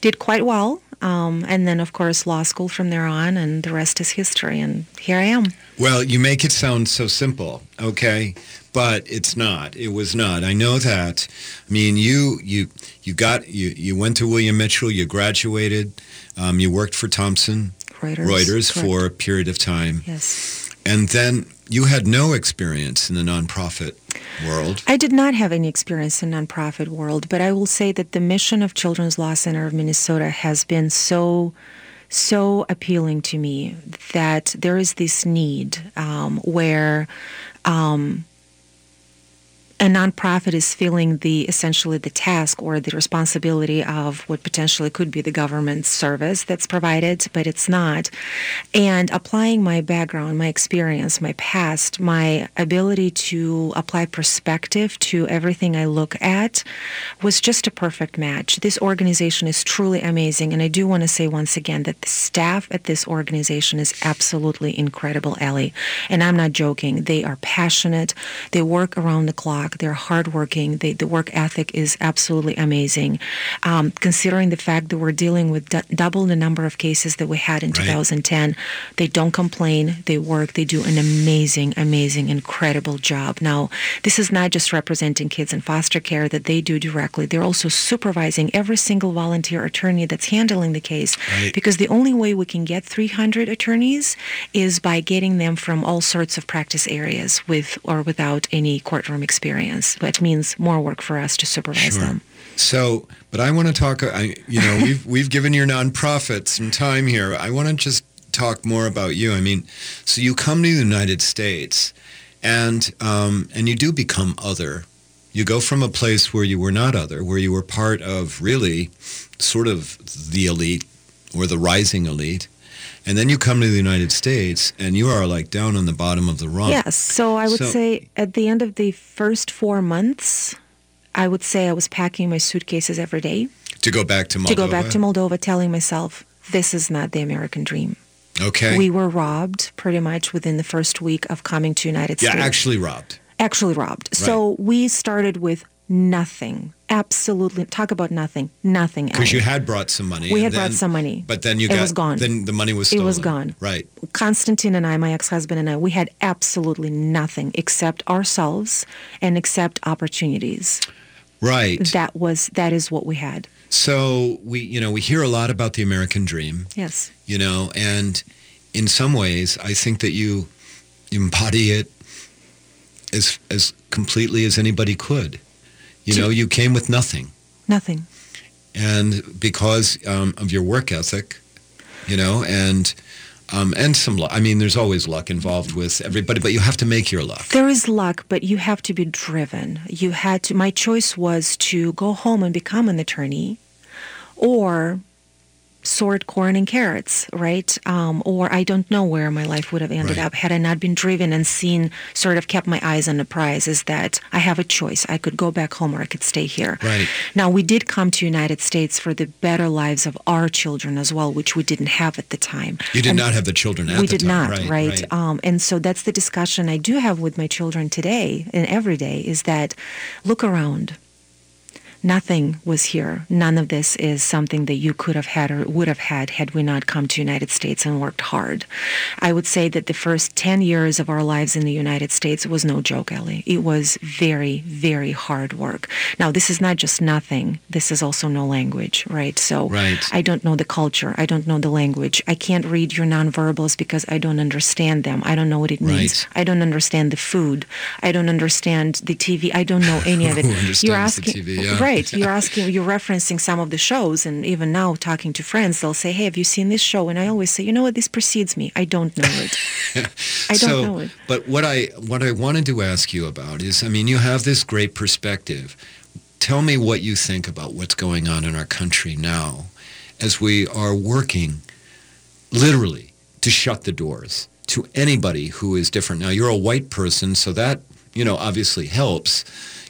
Speaker 2: did quite well. Um, and then, of course, law school from there on, and the rest is history. And here I am.
Speaker 1: Well, you make it sound so simple, okay? But it's not. It was not. I know that. I mean, you you you got you you went to William Mitchell. You graduated. Um, you worked for Thomson
Speaker 2: Reuters.
Speaker 1: Reuters for a period of time,
Speaker 2: Yes.
Speaker 1: and then you had no experience in the nonprofit world.
Speaker 2: I did not have any experience in nonprofit world, but I will say that the mission of Children's Law Center of Minnesota has been so so appealing to me that there is this need um, where um, a nonprofit is feeling the essentially the task or the responsibility of what potentially could be the government service that's provided, but it's not. And applying my background, my experience, my past, my ability to apply perspective to everything I look at was just a perfect match. This organization is truly amazing. And I do want to say once again that the staff at this organization is absolutely incredible, Ellie. And I'm not joking. They are passionate. They work around the clock. Luck. They're hardworking. They, the work ethic is absolutely amazing. Um, considering the fact that we're dealing with d- double the number of cases that we had in
Speaker 1: Right.
Speaker 2: 2010, they don't complain. They work. They do an amazing, amazing, incredible job. Now, this is not just representing kids in foster care that they do directly. They're also supervising every single volunteer attorney that's handling the case
Speaker 1: Right.
Speaker 2: because the only way we can get 300 attorneys is by getting them from all sorts of practice areas with or without any courtroom experience. That means more work for us to supervise
Speaker 1: Sure.
Speaker 2: them.
Speaker 1: So, but I want to talk. I, you know, we've we've given your nonprofit some time here. I want to just talk more about you. I mean, so you come to the United States, and um, and you do become other. You go from a place where you were not other, where you were part of really, sort of the elite or the rising elite, and then you come to the United States, and you are like down on the bottom of the rung.
Speaker 2: Yes. So I would
Speaker 1: So-
Speaker 2: say at the end of the first four months, I would say I was packing my suitcases every day
Speaker 1: To go back to Moldova.
Speaker 2: to go back to Moldova, telling myself, this is not the American dream.
Speaker 1: Okay.
Speaker 2: We were robbed pretty much within the first week of coming to United
Speaker 1: yeah,
Speaker 2: States.
Speaker 1: Yeah, actually robbed.
Speaker 2: actually robbed. So we started with nothing. Absolutely, talk about nothing. Nothing.
Speaker 1: Because you had brought some money.
Speaker 2: We
Speaker 1: and
Speaker 2: had brought some money.
Speaker 1: But then you
Speaker 2: It
Speaker 1: got
Speaker 2: was gone.
Speaker 1: Then the money was stolen.
Speaker 2: It was gone.
Speaker 1: Right.
Speaker 2: Constantine and I, my ex-husband and I, we had absolutely nothing except ourselves and except opportunities.
Speaker 1: Right.
Speaker 2: That was that is what we had.
Speaker 1: So we, you know, we hear a lot about the American dream,
Speaker 2: Yes.
Speaker 1: you know, and in some ways, I think that you embody it as as completely as anybody could. You know, you came with nothing,
Speaker 2: Nothing.
Speaker 1: and because um, of your work ethic, you know, and um, and some luck. I mean, there's always luck involved with everybody, but you have to make your luck.
Speaker 2: There is luck, but you have to be driven. You had to. My choice was to go home and become an attorney, or sort corn and carrots, right? Um, or I don't know where my life would have ended
Speaker 1: Right.
Speaker 2: up had I not been driven and seen, sort of kept my eyes on the prize. Is that I have a choice. I could go back home or I could stay here.
Speaker 1: Right.
Speaker 2: Now we did come to United States for the better lives of our children as well, which we didn't have at the time.
Speaker 1: You did
Speaker 2: And-
Speaker 1: not have the children at
Speaker 2: we
Speaker 1: the
Speaker 2: did
Speaker 1: time,
Speaker 2: not,
Speaker 1: right?
Speaker 2: right? Um, and so that's the discussion I do have with my children today and every day is that look around. Nothing was here. None of this is something that you could have had or would have had had we not come to United States and worked hard. I would say that the first 10 years of our lives in the United States was no joke, Ellie. It was very, very hard work. Now, this is not just nothing. This is also no language, right? So
Speaker 1: Right.
Speaker 2: I don't know the culture. I don't know the language. I can't read your nonverbals because I don't understand them. I don't know what it means.
Speaker 1: Right.
Speaker 2: I don't understand the food. I don't understand the TV. I don't know any of it. You're asking,
Speaker 1: TV, yeah.
Speaker 2: right? You're asking. You're referencing some of the shows, and even now, talking to friends, they'll say, "Hey, have you seen this show?" And I always say, "You know what? This precedes me. I don't know it. I don't
Speaker 1: so,
Speaker 2: know it."
Speaker 1: But what I what I wanted to ask you about is, I mean, you have this great perspective. Tell me what you think about what's going on in our country now, as we are working, literally, to shut the doors to anybody who is different. Now, you're a white person, so that you know obviously helps.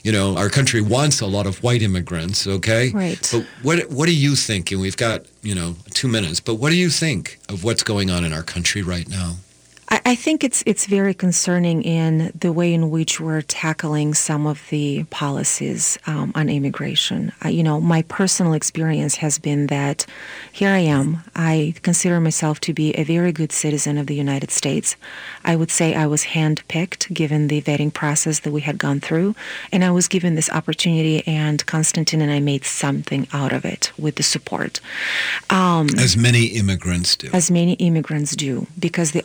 Speaker 1: You know, our country wants a lot of white immigrants. Okay,
Speaker 2: Right.
Speaker 1: But what what do you think? And we've got you know two minutes. But what do you think of what's going on in our country right now?
Speaker 2: I, I think it's it's very concerning in the way in which we're tackling some of the policies um, on immigration. Uh, you know, my personal experience has been that here I am. I consider myself to be a very good citizen of the United States. I would say I was handpicked given the vetting process that we had gone through, and I was given this opportunity. And Constantine and I made something out of it with the support
Speaker 1: As many immigrants do.
Speaker 2: as many immigrants do because the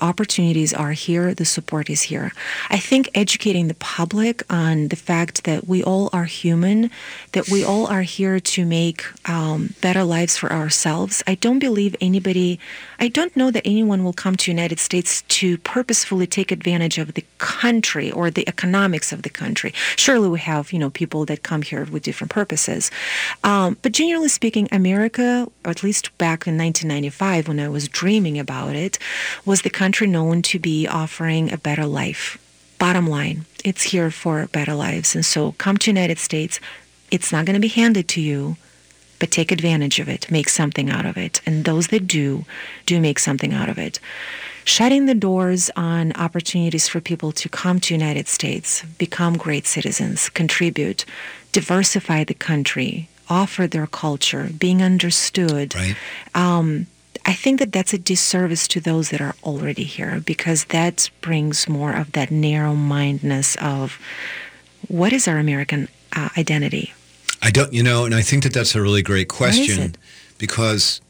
Speaker 2: opportunities are here, the support is here. I think educating the public on the fact that we all are human, that we all are here to make um, better lives for ourselves. I don't believe anybody, I don't know that anyone will come to the United States to purposefully take advantage of the country or the economics of the country. Surely we have, you know, people that come here with different purposes. Um, but generally speaking, America, or at least back in 1995 when I was dreaming about it, was the country known to be offering a better life. Bottom line, it's here for better lives. And so come to United States. It's not going to be handed to you. but take advantage of it, make something out of it. And those that do, do make something out of it. Shutting the doors on opportunities for people to come to United States, become great citizens, contribute, diversify the country, offer their culture, being understood.
Speaker 1: Right.
Speaker 2: Um, I think that that's a disservice to those that are already here because that brings more of that narrow-mindedness of what is our American uh, identity?
Speaker 1: I don't, you know, and I think that that's a really great question because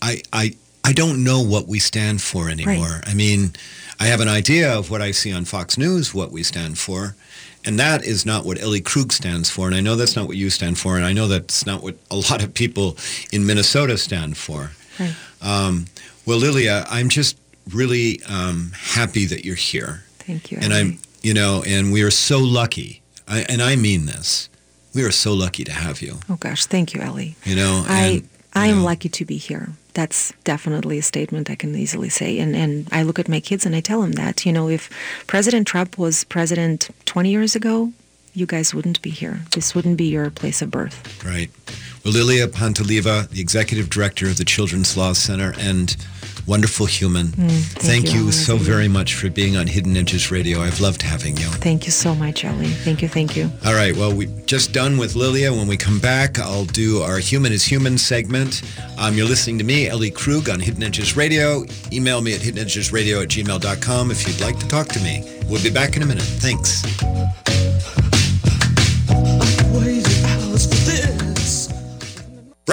Speaker 1: I, I, I don't know what we stand for anymore. I mean, I have an idea of what I see on Fox News, what we stand for, and that is not what Ellie Krug stands for. And I know that's not what you stand for, and I know that's not what a lot of people in Minnesota stand for.
Speaker 2: Right.
Speaker 1: Um, well, Lilia, I'm just really um, happy that you're here.
Speaker 2: Thank you.
Speaker 1: And I'm, you know, and we are so lucky, I, and I mean this, we are so lucky to have you,
Speaker 2: Oh gosh, thank you, Ellie.
Speaker 1: you know.
Speaker 2: I
Speaker 1: and,
Speaker 2: I am lucky to be here. That's definitely a statement I can easily say. And and I look at my kids and I tell them that, you know, if President Trump was president 20 years ago, you guys wouldn't be here. This wouldn't be your place of birth.
Speaker 1: Right. Lilia Panteleeva, the executive director of the Children's Law Center and wonderful human.
Speaker 2: Mm, thank
Speaker 1: you,
Speaker 2: you,
Speaker 1: so very much for being on Hidden Edges Radio. I've loved having you.
Speaker 2: Thank you so much, Ellie. Thank you, thank you.
Speaker 1: All right. Well, we just done with Lilia. When we come back, I'll do our Human is Human segment. Um, you're listening to me, Ellie Krug, on Hidden Edges Radio. Email me at hiddenedgesradio at gmail.com if you'd like to talk to me. We'll be back in a minute. Thanks.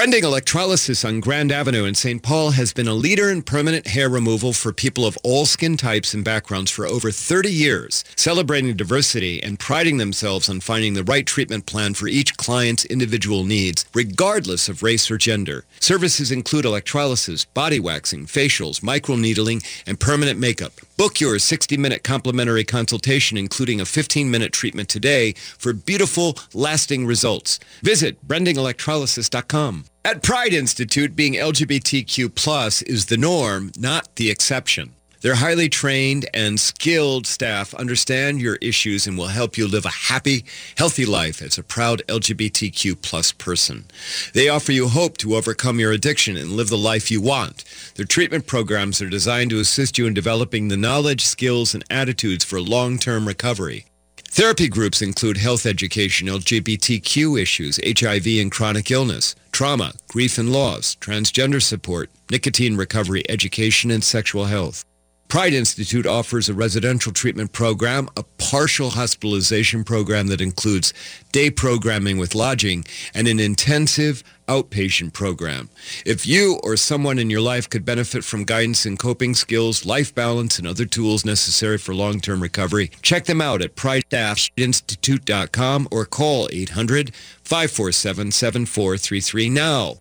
Speaker 1: Brending Electrolysis on Grand Avenue in St. Paul has been a leader in permanent hair removal for people of all skin types and backgrounds for over 30 years, celebrating diversity and priding themselves on finding the right treatment plan for each client's individual needs, regardless of race or gender. Services include electrolysis, body waxing, facials, microneedling, and permanent makeup. Book your 60-minute complimentary consultation, including a 15-minute treatment today for beautiful, lasting results. Visit brandingelectrolysis.com. At Pride Institute, being LGBTQ plus is the norm, not the exception. Their highly trained and skilled staff understand your issues and will help you live a happy, healthy life as a proud LGBTQ plus person. They offer you hope to overcome your addiction and live the life you want. Their treatment programs are designed to assist you in developing the knowledge, skills, and attitudes for long-term recovery. Therapy groups include health education, LGBTQ issues, HIV and chronic illness, trauma, grief and loss, transgender support, nicotine recovery education, and sexual health. Pride Institute offers a residential treatment program, a partial hospitalization program that includes day programming with lodging, and an intensive outpatient program. If you or someone in your life could benefit from guidance in coping skills, life balance, and other tools necessary for long-term recovery, check them out at prideinstitute.com or call 800-547-7433 now.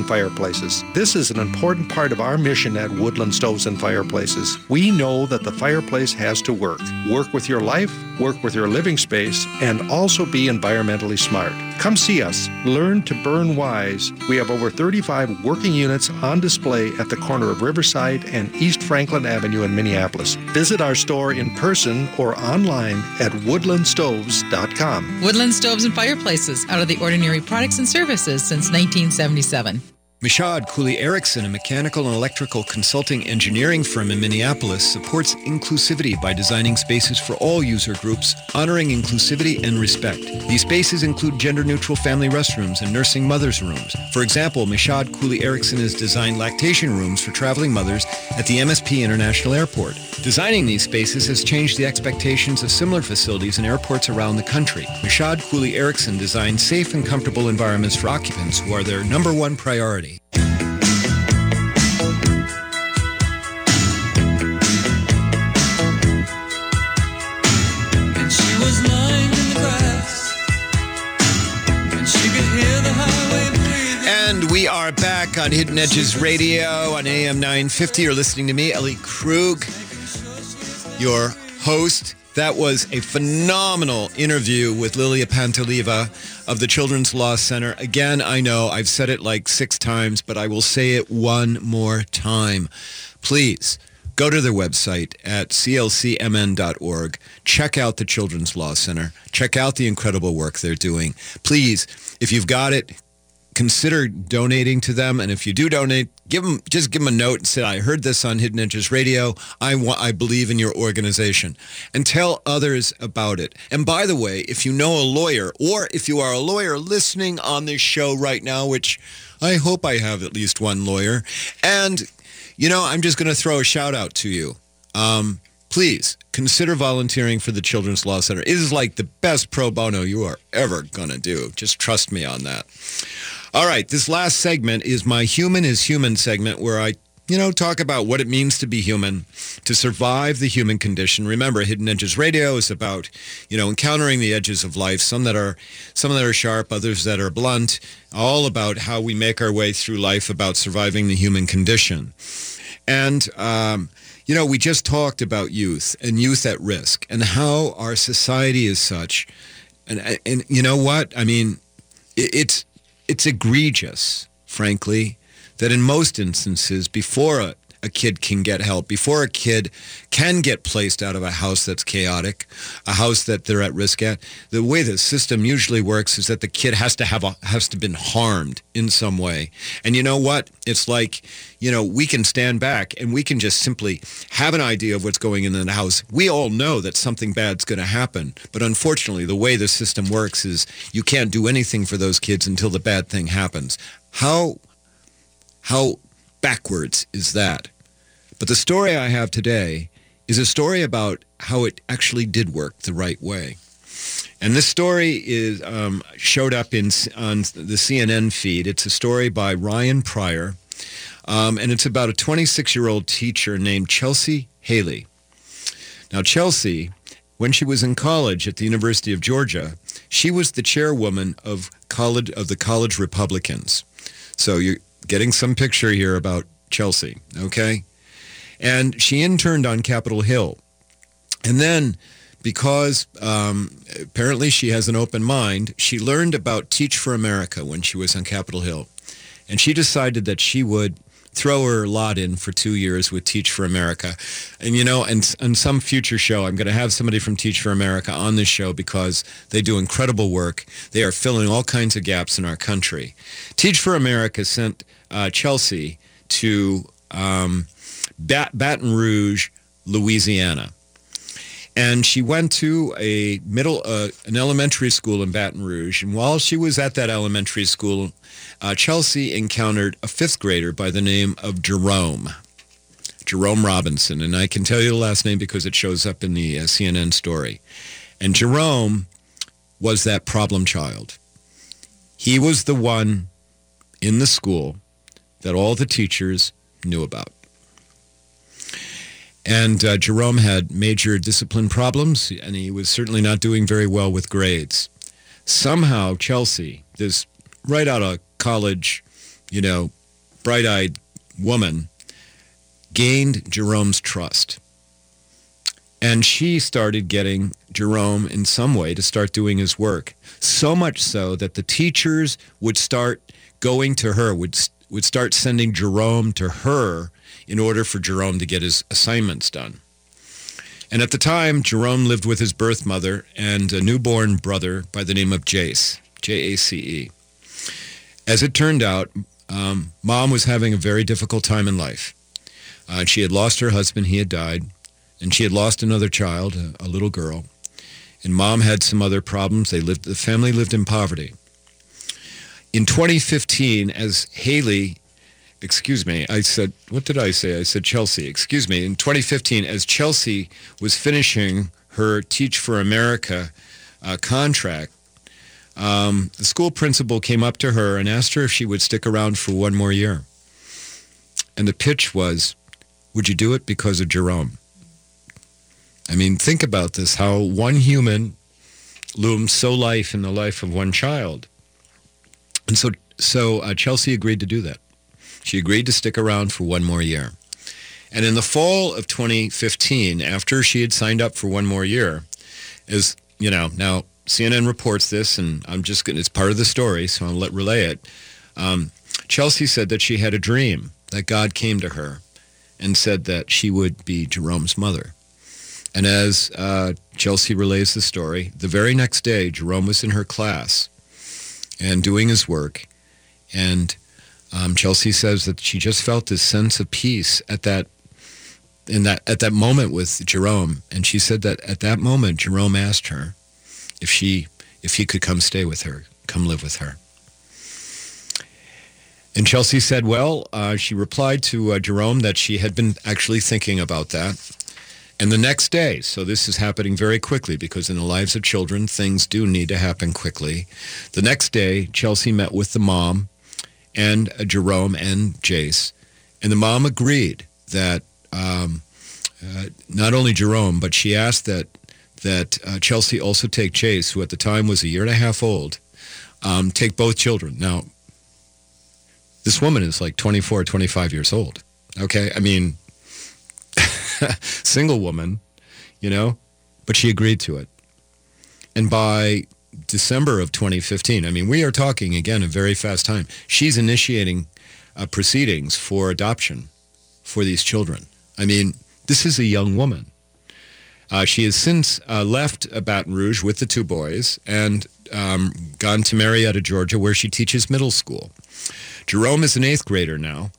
Speaker 8: fireplaces. This is an important part of our mission at Woodland Stoves and Fireplaces. We know that the fireplace has to work. Work with your life, work with your living space, and also be environmentally smart. Come see us. Learn to burn wise. We have over 35 working units on display at the corner of Riverside and East Franklin Avenue in Minneapolis. Visit our store in person or online at woodlandstoves.com.
Speaker 9: Woodland Stoves and Fireplaces, out of the ordinary products and services since 1977.
Speaker 1: Michaud Cooley Erickson, a mechanical and electrical consulting engineering firm in Minneapolis, supports inclusivity by designing spaces for all user groups, honoring inclusivity and respect. These spaces include gender-neutral family restrooms and nursing mothers' rooms. For example, Michaud Cooley Erickson has designed lactation rooms for traveling mothers at the MSP International Airport. Designing these spaces has changed the expectations of similar facilities in airports around the country. Michaud Cooley Erickson designed safe and comfortable environments for occupants who are their number one priority.
Speaker 10: And
Speaker 1: We are back on Hidden Edges Radio on AM 950. You're listening to me, Ellie Krug, your host. That was a phenomenal interview with Lilia Panteleeva of the Children's Law Center. Again, I know I've said it like six times, but I will say it one more time. Please go to their website at clcmn.org. Check out the Children's Law Center. Check out the incredible work they're doing. Please, if you've got it, consider donating to them. And if you do donate, give them just give them a note and say, "I heard this on Hidden Edges Radio. I I believe in your organization," and tell others about it. And by the way, if you know a lawyer, or if you are a lawyer listening on this show right now, which I hope I have at least one lawyer, and you know, I'm just going to throw a shout out to you. Um, please consider volunteering for the Children's Law Center. It is like the best pro bono you are ever going to do. Just trust me on that. All right, this last segment is my Human is Human segment where I, you know, talk about what it means to be human, to survive the human condition. Remember, Hidden Edges Radio is about, you know, encountering the edges of life, some that are some that are sharp, others that are blunt, all about how we make our way through life about surviving the human condition. And um, you know, we just talked about youth and youth at risk and how our society is such. And, and you know what? I mean, it's, it's egregious, frankly, that in most instances, before a, a kid can get help, before a kid can get placed out of a house that's chaotic, a house that they're at risk at, the way the system usually works is that the kid has to have a, has to been harmed in some way. And you know what? It's like, you know, we can stand back and we can just simply have an idea of what's going in the house. We all know that something bad's going to happen. But unfortunately, the way the system works is you can't do anything for those kids until the bad thing happens. How, how backwards is that? But the story I have today is a story about how it actually did work the right way. And this story is um, showed up in on the CNN feed. It's a story by Ryan Prior, um, and it's about a 26-year-old teacher named Chelsea Haley. Now, Chelsea, when she was in college at the University of Georgia, she was the chairwoman of college of the college Republicans. So you're getting some picture here about Chelsea, okay? And she interned on Capitol Hill. And then because um, apparently she has an open mind, she learned about Teach for America when she was on Capitol Hill. And she decided that she would throw her lot in for two years with Teach for America. And, you know, and on some future show, I'm going to have somebody from Teach for America on this show because they do incredible work. They are filling all kinds of gaps in our country. Teach for America sent uh, Chelsea to um, Bat- Baton Rouge, Louisiana. And she went to a middle, uh, an elementary school in Baton Rouge. And while she was at that elementary school, uh, Chelsea encountered a fifth grader by the name of Jerome, Jerome Robinson. And I can tell you the last name because it shows up in the uh, CNN story. And Jerome was that problem child. He was the one in the school that all the teachers knew about. And uh, Jerome had major discipline problems, and he was certainly not doing very well with grades. Somehow, Chelsea, this right out of college, you know, bright-eyed woman, gained Jerome's trust. And she started getting Jerome in some way to start doing his work. So much so that the teachers would start going to her, would, would start sending Jerome to her in order for Jerome to get his assignments done. And at the time, Jerome lived with his birth mother and a newborn brother by the name of Jace, J-A-C-E. As it turned out, um, mom was having a very difficult time in life. Uh, she had lost her husband, he had died, and she had lost another child, a, a little girl. And mom had some other problems. They lived, the family lived in poverty. In 2015, as Haley excuse me, I said, what did I say? I said Chelsea, excuse me. In 2015, as Chelsea was finishing her Teach for America uh, contract, um, the school principal came up to her and asked her if she would stick around for one more year. And the pitch was, would you do it because of Jerome? I mean, think about this, how one human looms so life in the life of one child. And so so uh, Chelsea agreed to do that. She agreed to stick around for one more year. And in the fall of 2015, after she had signed up for one more year, is, you know, now CNN reports this, and I'm just going it's part of the story, so I'll let relay it. Um, Chelsea said that she had a dream that God came to her and said that she would be Jerome's mother. And as uh, Chelsea relays the story, the very next day, Jerome was in her class and doing his work. And um, Chelsea says that she just felt this sense of peace at that in that at that moment with Jerome. And she said that at that moment, Jerome asked her if she if he could come stay with her, come live with her. And Chelsea said, well, uh, she replied to uh, Jerome that she had been actually thinking about that. And the next day, so this is happening very quickly because in the lives of children, things do need to happen quickly. The next day, Chelsea met with the mom and uh, Jerome and Jace. And the mom agreed that um, uh, not only Jerome, but she asked that, that uh, Chelsea also take Jace, who at the time was a year and a half old, um, take both children. Now, this woman is like 24, 25 years old. Okay. I mean, single woman, you know, but she agreed to it. And by December of 2015, I mean, we are talking again a very fast time. She's initiating uh, proceedings for adoption for these children. I mean, this is a young woman. Uh, she has since uh, left Baton Rouge with the two boys and um, gone to Marietta, Georgia, where she teaches middle school. Jerome is an eighth grader now.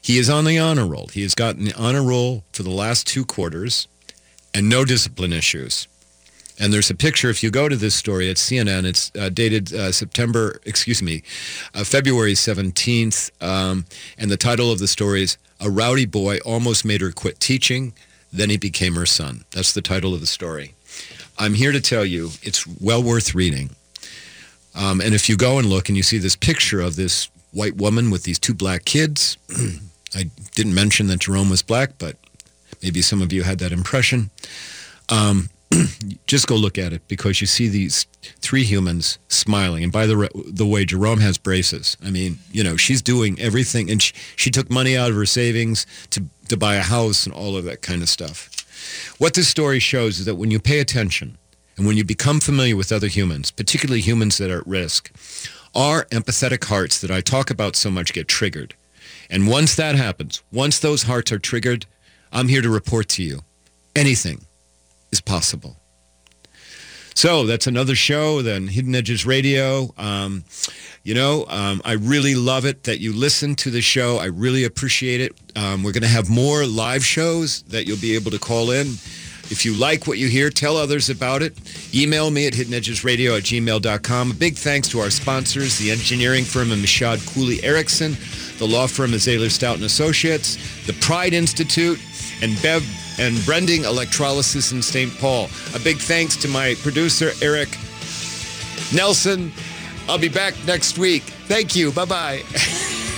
Speaker 1: He is on the honor roll. He has gotten the honor roll for the last two quarters and no discipline issues. And there's a picture, if you go to this story at CNN, it's uh, dated uh, September, excuse me, uh, February 17th. Um, and the title of the story is A Rowdy Boy Almost Made Her Quit Teaching, Then He Became Her Son. That's the title of the story. I'm here to tell you it's well worth reading. Um, and if you go and look and you see this picture of this white woman with these two black kids, I didn't mention that Jerome was black, but maybe some of you had that impression. Um, just go look at it because you see these three humans smiling. And by the, the way, Jerome has braces. I mean, you know, she's doing everything. And she, she took money out of her savings to, to buy a house and all of that kind of stuff. What this story shows is that when you pay attention and when you become familiar with other humans, particularly humans that are at risk, our empathetic hearts that I talk about so much get triggered. And once that happens, once those hearts are triggered, I'm here to report to you anything is possible. So that's another show, then Hidden Edges Radio. Um, you know, um, I really love it that you listen to the show. I really appreciate it. Um, we're going to have more live shows that you'll be able to call in. If you like what you hear, tell others about it. Email me at hiddenedgesradio at gmail.com. A big thanks to our sponsors, the engineering firm of Michaud Cooley Erickson, the law firm of Stout Associates, the Pride Institute, and Bev and Brending Electrolysis in St. Paul. A big thanks to my producer, Eric Nelson. I'll be back next week. Thank you. Bye-bye.